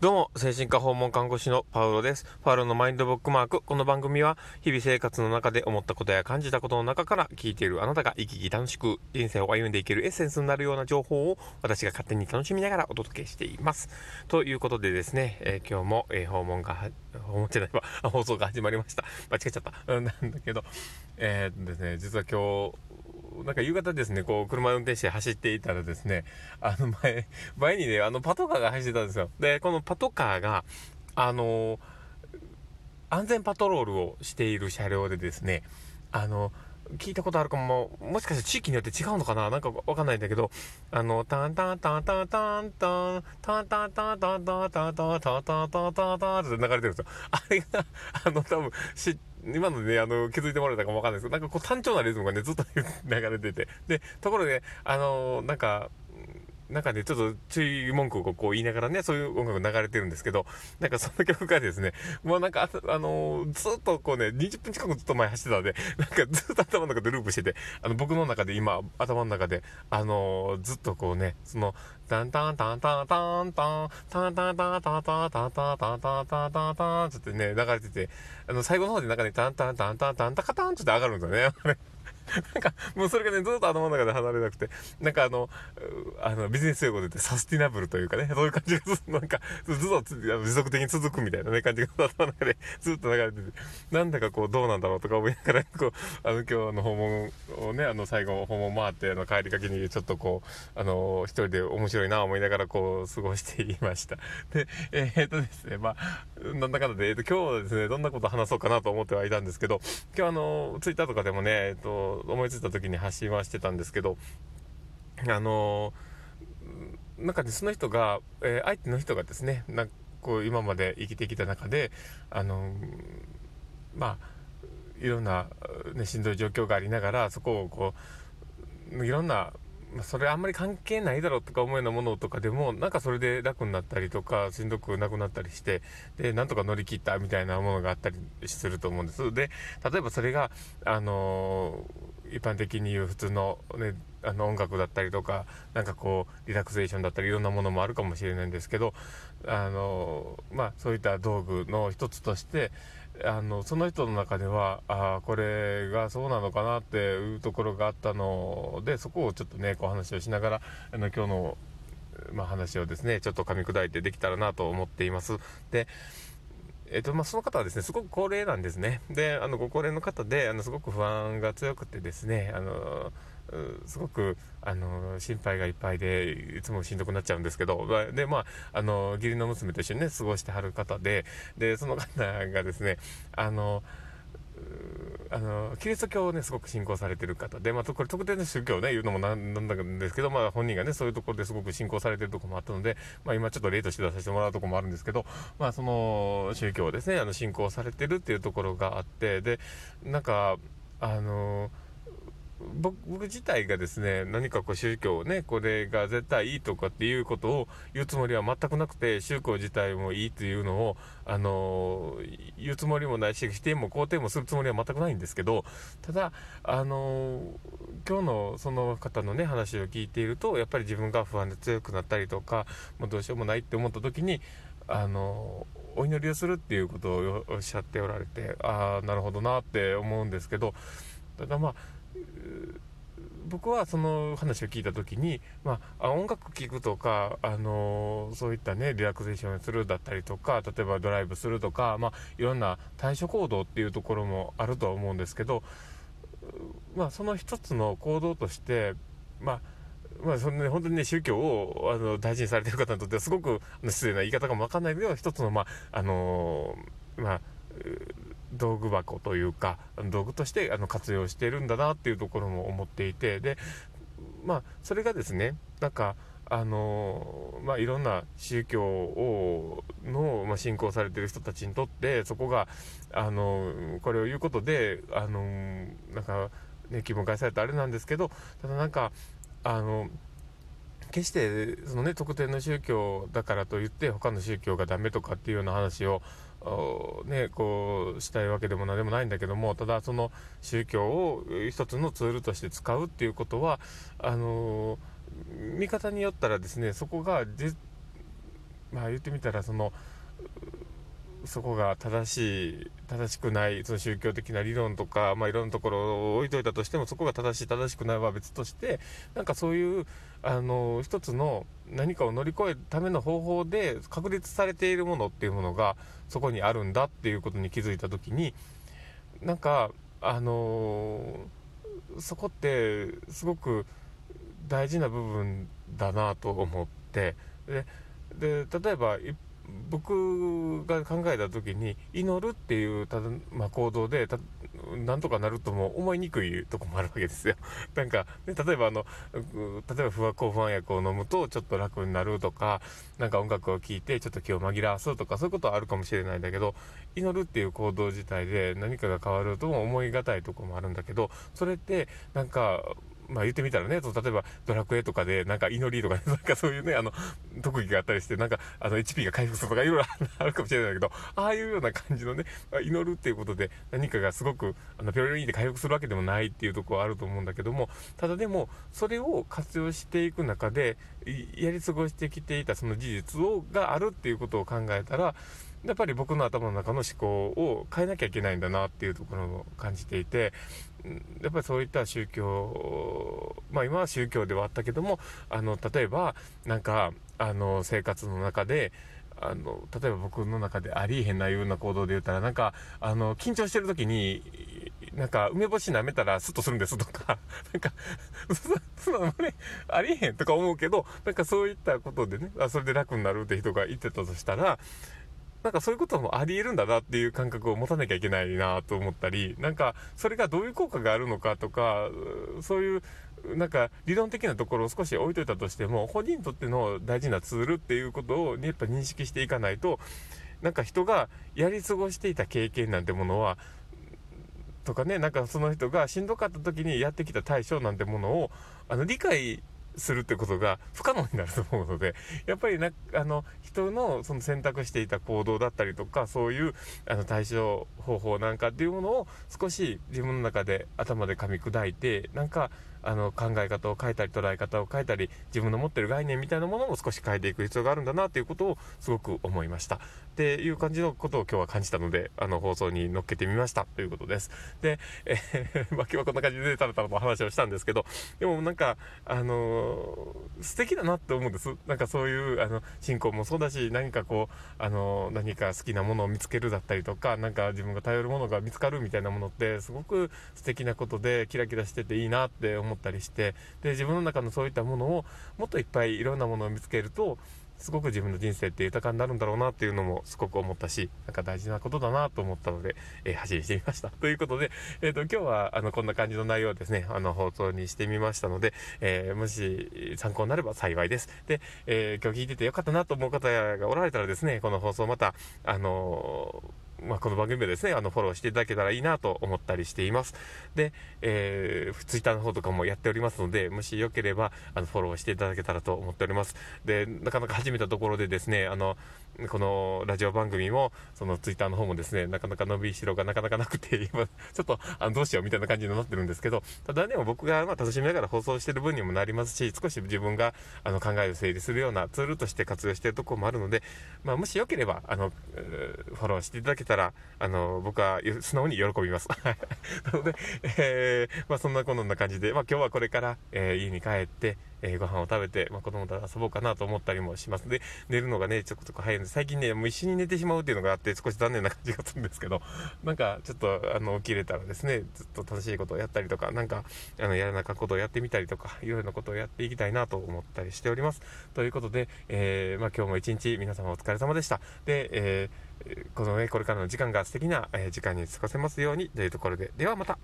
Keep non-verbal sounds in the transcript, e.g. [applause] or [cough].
どうも、精神科訪問看護師のパウロです。パウロのマインドブックマーク。この番組は、日々生活の中で思ったことや感じたことの中から聞いているあなたが生き生き楽しく人生を歩んでいけるエッセンスになるような情報を私が勝手に楽しみながらお届けしています。ということでですね、えー、今日も、えー、訪問が、訪問じゃないわ、[laughs] 放送が始まりました。間違えちゃった。なんだけど、えー、ですね、実は今日、なんか夕方ですね、こう、車運転して走っていたらですね、あの前、前にね、あの、パトカーが走ってたんですよ。で、このパトカーが、あの、安全パトロールをしている車両でですね、あの、聞いたことあるかも、もしかして地域によって違うのかななんかわかんないんだけど、あの、タンタンタンタンタンタン、タンタンタンタンタンタンタンタンタンタンタンタンって流れてるんですよ。あれが、あの、多分、知今のね、あの、気づいてもらえたかもわかんないですけど、なんかこう単調なリズムがね、ずっと [laughs] 流れてて。で、ところで、あの、なんか、なんかね、ちょっと注意文句をこう言いながらね、そういう音楽流れてるんですけど、なんかその曲がですね、もうなんか、あのー、ずっとこうね、20分近くずっと前走ってたので、なんかずっと頭の中でループしてて、あの、僕の中で今、頭の中で、あのー、ずっとこうね、その、タンタンタンタンタンタン、タンタンタンタンタンタンタンタンタンタンタンタンってね、流れてて、あの、最後の方でなんかね、タンタンタンタンタンタカタンって上がるんですよね。なんか、もうそれがね、ずっと頭の中で離れなくて、なんかあの、あの、ビジネス用語で言ってサスティナブルというかね、そういう感じがずっと、なんか、ずっと持続的に続くみたいなね、感じが頭の中でずっと流れてて、なんだかこう、どうなんだろうとか思いながら、こう、あの、今日の訪問をね、あの、最後訪問回って、あの、帰りかけにちょっとこう、あの、一人で面白いな思いながら、こう、過ごしていました。で、えー、っとですね、まあ、なんだかんだで、えー、っと、今日はですね、どんなこと話そうかなと思ってはいたんですけど、今日あの、ツイッターとかでもね、えっと、思いついた時に発信はしてたんですけど、あのなんかね、その人が、えー、相手の人がですね、なんこう今まで生きてきた中で、あのまあ、いろんな、ね、しんどい状況がありながら、そこをこう、いろんなまあ、それあんまり関係ないだろうとか思うようなものとかでも、なんかそれで楽になったりとか、しんどくなくなったりして、で、なんとか乗り切ったみたいなものがあったりすると思うんです。で、例えばそれが、あのー、一般的に言う普通のね、あの音楽だったりとか、なんかこう、リラクゼーションだったりいろんなものもあるかもしれないんですけど、あの、まあ、そういった道具の一つとして、あのその人の中ではあこれがそうなのかなっていうところがあったのでそこをちょっとねこう話をしながらあの今日の、まあ、話をですねちょっと噛み砕いてできたらなと思っています。でえっ、とまあ、その方はですねすごく高齢なんですね。であのご高齢の方であのすごく不安が強くてですねあのすごく、あの、心配がいっぱいで、いつもしんどくなっちゃうんですけど、で、まあ、あの、義理の娘と一緒にね、過ごしてはる方で、で、その方がですね、あの、あの、キリスト教をね、すごく信仰されてる方で、まあ、これ特定の宗教をね、言うのもなんなんだんですけど、まあ、本人がね、そういうところですごく信仰されてるとこもあったので、まあ、今ちょっと例として出させてもらうところもあるんですけど、まあ、その宗教をですね、あの、信仰されてるっていうところがあって、で、なんか、あの僕自体がですね、何かこう宗教をね、これが絶対いいとかっていうことを言うつもりは全くなくて、宗教自体もいいっていうのを、あの言うつもりもないし、否定も肯定もするつもりは全くないんですけど、ただ、あの今日のその方のね、話を聞いていると、やっぱり自分が不安で強くなったりとか、もうどうしようもないって思った時に、あのお祈りをするっていうことをおっしゃっておられて、ああ、なるほどなって思うんですけど、ただまあ、僕はその話を聞いた時に、まあ、音楽聴くとか、あのー、そういったね、リラクゼーションするだったりとか、例えばドライブするとか、まあ、いろんな対処行動っていうところもあるとは思うんですけど、まあ、その一つの行動として、まあ、まあ、そのね、本当にね、宗教を、あの、大事にされてる方にとっては、すごく、失礼な言い方かもわかんないけど、一つの、まあ、あのー、まあ、道具箱というか、道具としてあの活用してるんだなっていうところも思っていて、で、まあ、それがですね、なんか、あのまあ、いろんな宗教をの、まあ、信仰されてる人たちにとってそこが、あのこれを言うことで、あのなんか、ね、気分返されたあれなんですけどただなんかあの決してその、ね、特定の宗教だからといって他の宗教がダメとかっていうような話をね、こうしたいわけでも何でもないんだけどもただその宗教を一つのツールとして使うっていうことはあの見方によったらですねそこがまあ言ってみたらそのそこが正しい正しくないその宗教的な理論とか、まあ、いろんなところを置いといたとしてもそこが正しい正しくないは別としてなんかそういうあの一つの何かを乗り越えるための方法で確立されているものっていうものがそこにあるんだっていうことに気づいた時になんかあのそこってすごく大事な部分だなと思ってでで例えば僕が考えた時に祈るっていうただ、まあ、行動でなんとかなるとも思いにくいとこもあるわけですよ。[laughs] なんか、ね、例えばあの例えば不和抗不安薬を飲むとちょっと楽になるとかなんか音楽を聴いてちょっと気を紛らわすとかそういうことはあるかもしれないんだけど祈るっていう行動自体で何かが変わるとも思い難いとこもあるんだけどそれってなんかまあ言ってみたらね、例えばドラクエとかでなんか祈りとか、ね、[laughs] なんかそういうね、あの、特技があったりして、なんかあの HP が回復するとかいろいろ [laughs] あるかもしれないけど、ああいうような感じのね、祈るっていうことで何かがすごく、あの、ピロリンで回復するわけでもないっていうとこはあると思うんだけども、ただでも、それを活用していく中で、やり過ごしてきていたその事実を、があるっていうことを考えたら、やっぱり僕の頭の中の思考を変えなきゃいけないんだなっていうところを感じていて、やっぱりそういった宗教、まあ今は宗教ではあったけども、あの、例えば、なんか、あの、生活の中で、あの、例えば僕の中でありえへんなような行動で言ったら、なんか、あの、緊張してる時に、なんか、梅干し舐めたらスッとするんですとか、[laughs] なんか、その、ね、ありえへんとか思うけど、なんかそういったことでね、あそれで楽になるって人が言ってたとしたら、なんかそういうこともあり得るんだなっていう感覚を持たなきゃいけないなと思ったり、なんかそれがどういう効果があるのかとか、そういうなんか理論的なところを少し置いといたとしても、本人にとっての大事なツールっていうことをやっぱ認識していかないと、なんか人がやり過ごしていた経験なんてものは、とかね、なんかその人がしんどかった時にやってきた対処なんてものを、あの、理解するってことが不可能になると思うので、[laughs] やっぱりな、あの、人のその選択していた行動だったりとか、そういうあの対処方法なんかっていうものを少し自分の中で頭で噛み砕いて、なんか、あの考え方を変えたり捉え方を変えたり自分の持ってる概念みたいなものも少し変えていく必要があるんだなということをすごく思いました。っていう感じのことを今日は感じたのであの放送に乗っけてみましたということです。で、えー、まあ、今日はこんな感じでタラタラと話をしたんですけどでもなんかあのー、素敵だなって思うんです。なんかそういうあの信仰もそうだし何かこうあのー、何か好きなものを見つけるだったりとか何か自分が頼るものが見つかるみたいなものってすごく素敵なことでキラキラしてていいなって思ったりしてで自分の中のそういったものをもっといっぱいいろんなものを見つけるとすごく自分の人生って豊かになるんだろうなっていうのもすごく思ったし、なんか大事なことだなと思ったので、えー、走りしてみました。[laughs] ということで、えっ、ー、と、今日は、あの、こんな感じの内容をですね、あの、放送にしてみましたので、えー、もし参考になれば幸いです。で、え今日聞いててよかったなと思う方がおられたらですね、この放送また、あのまあ、この番組をですね、あの、フォローしていただけたらいいなと思ったりしています。で、えー、ツイッターの方とかもやっておりますので、もしよければ、あの、フォローしていただけたらと思っております。で、なかなか始めたところでですね、あの、このラジオ番組も、そのツイッターの方もですね、なかなか伸びしろがなかなかなくて、今、[laughs] ちょっと、あの、どうしようみたいな感じになってるんですけど、ただでも僕が、まあ、楽しみながら放送してる分にもなりますし、少し自分が、あの、考えを整理するようなツールとして活用してるところもあるので、まあ、もしよければ、あの、フォローしていただけたら、あの、僕は素直に喜びます。[laughs] なので、えー、まあ、そんなこんな感じで、まあ、今日はこれから、えー、家に帰って、えー、ご飯を食べて、まあ、子供と遊ぼうかなと思ったりもします。で、寝るのがね、ちょこちょこ早いんで、最近ね、もう一緒に寝てしまうっていうのがあって、少し残念な感じがするんですけど、[laughs] なんか、ちょっと、あの、起きれたらですね、ずっと楽しいことをやったりとか、なんか、あの、やらなかったことをやってみたりとか、いろいろなことをやっていきたいなと思ったりしております。ということで、えー、まあ、今日も一日皆様お疲れ様でした。で、えー、このね、これからの時間が素敵な、え時間に過ごせますようにというところで、ではまた。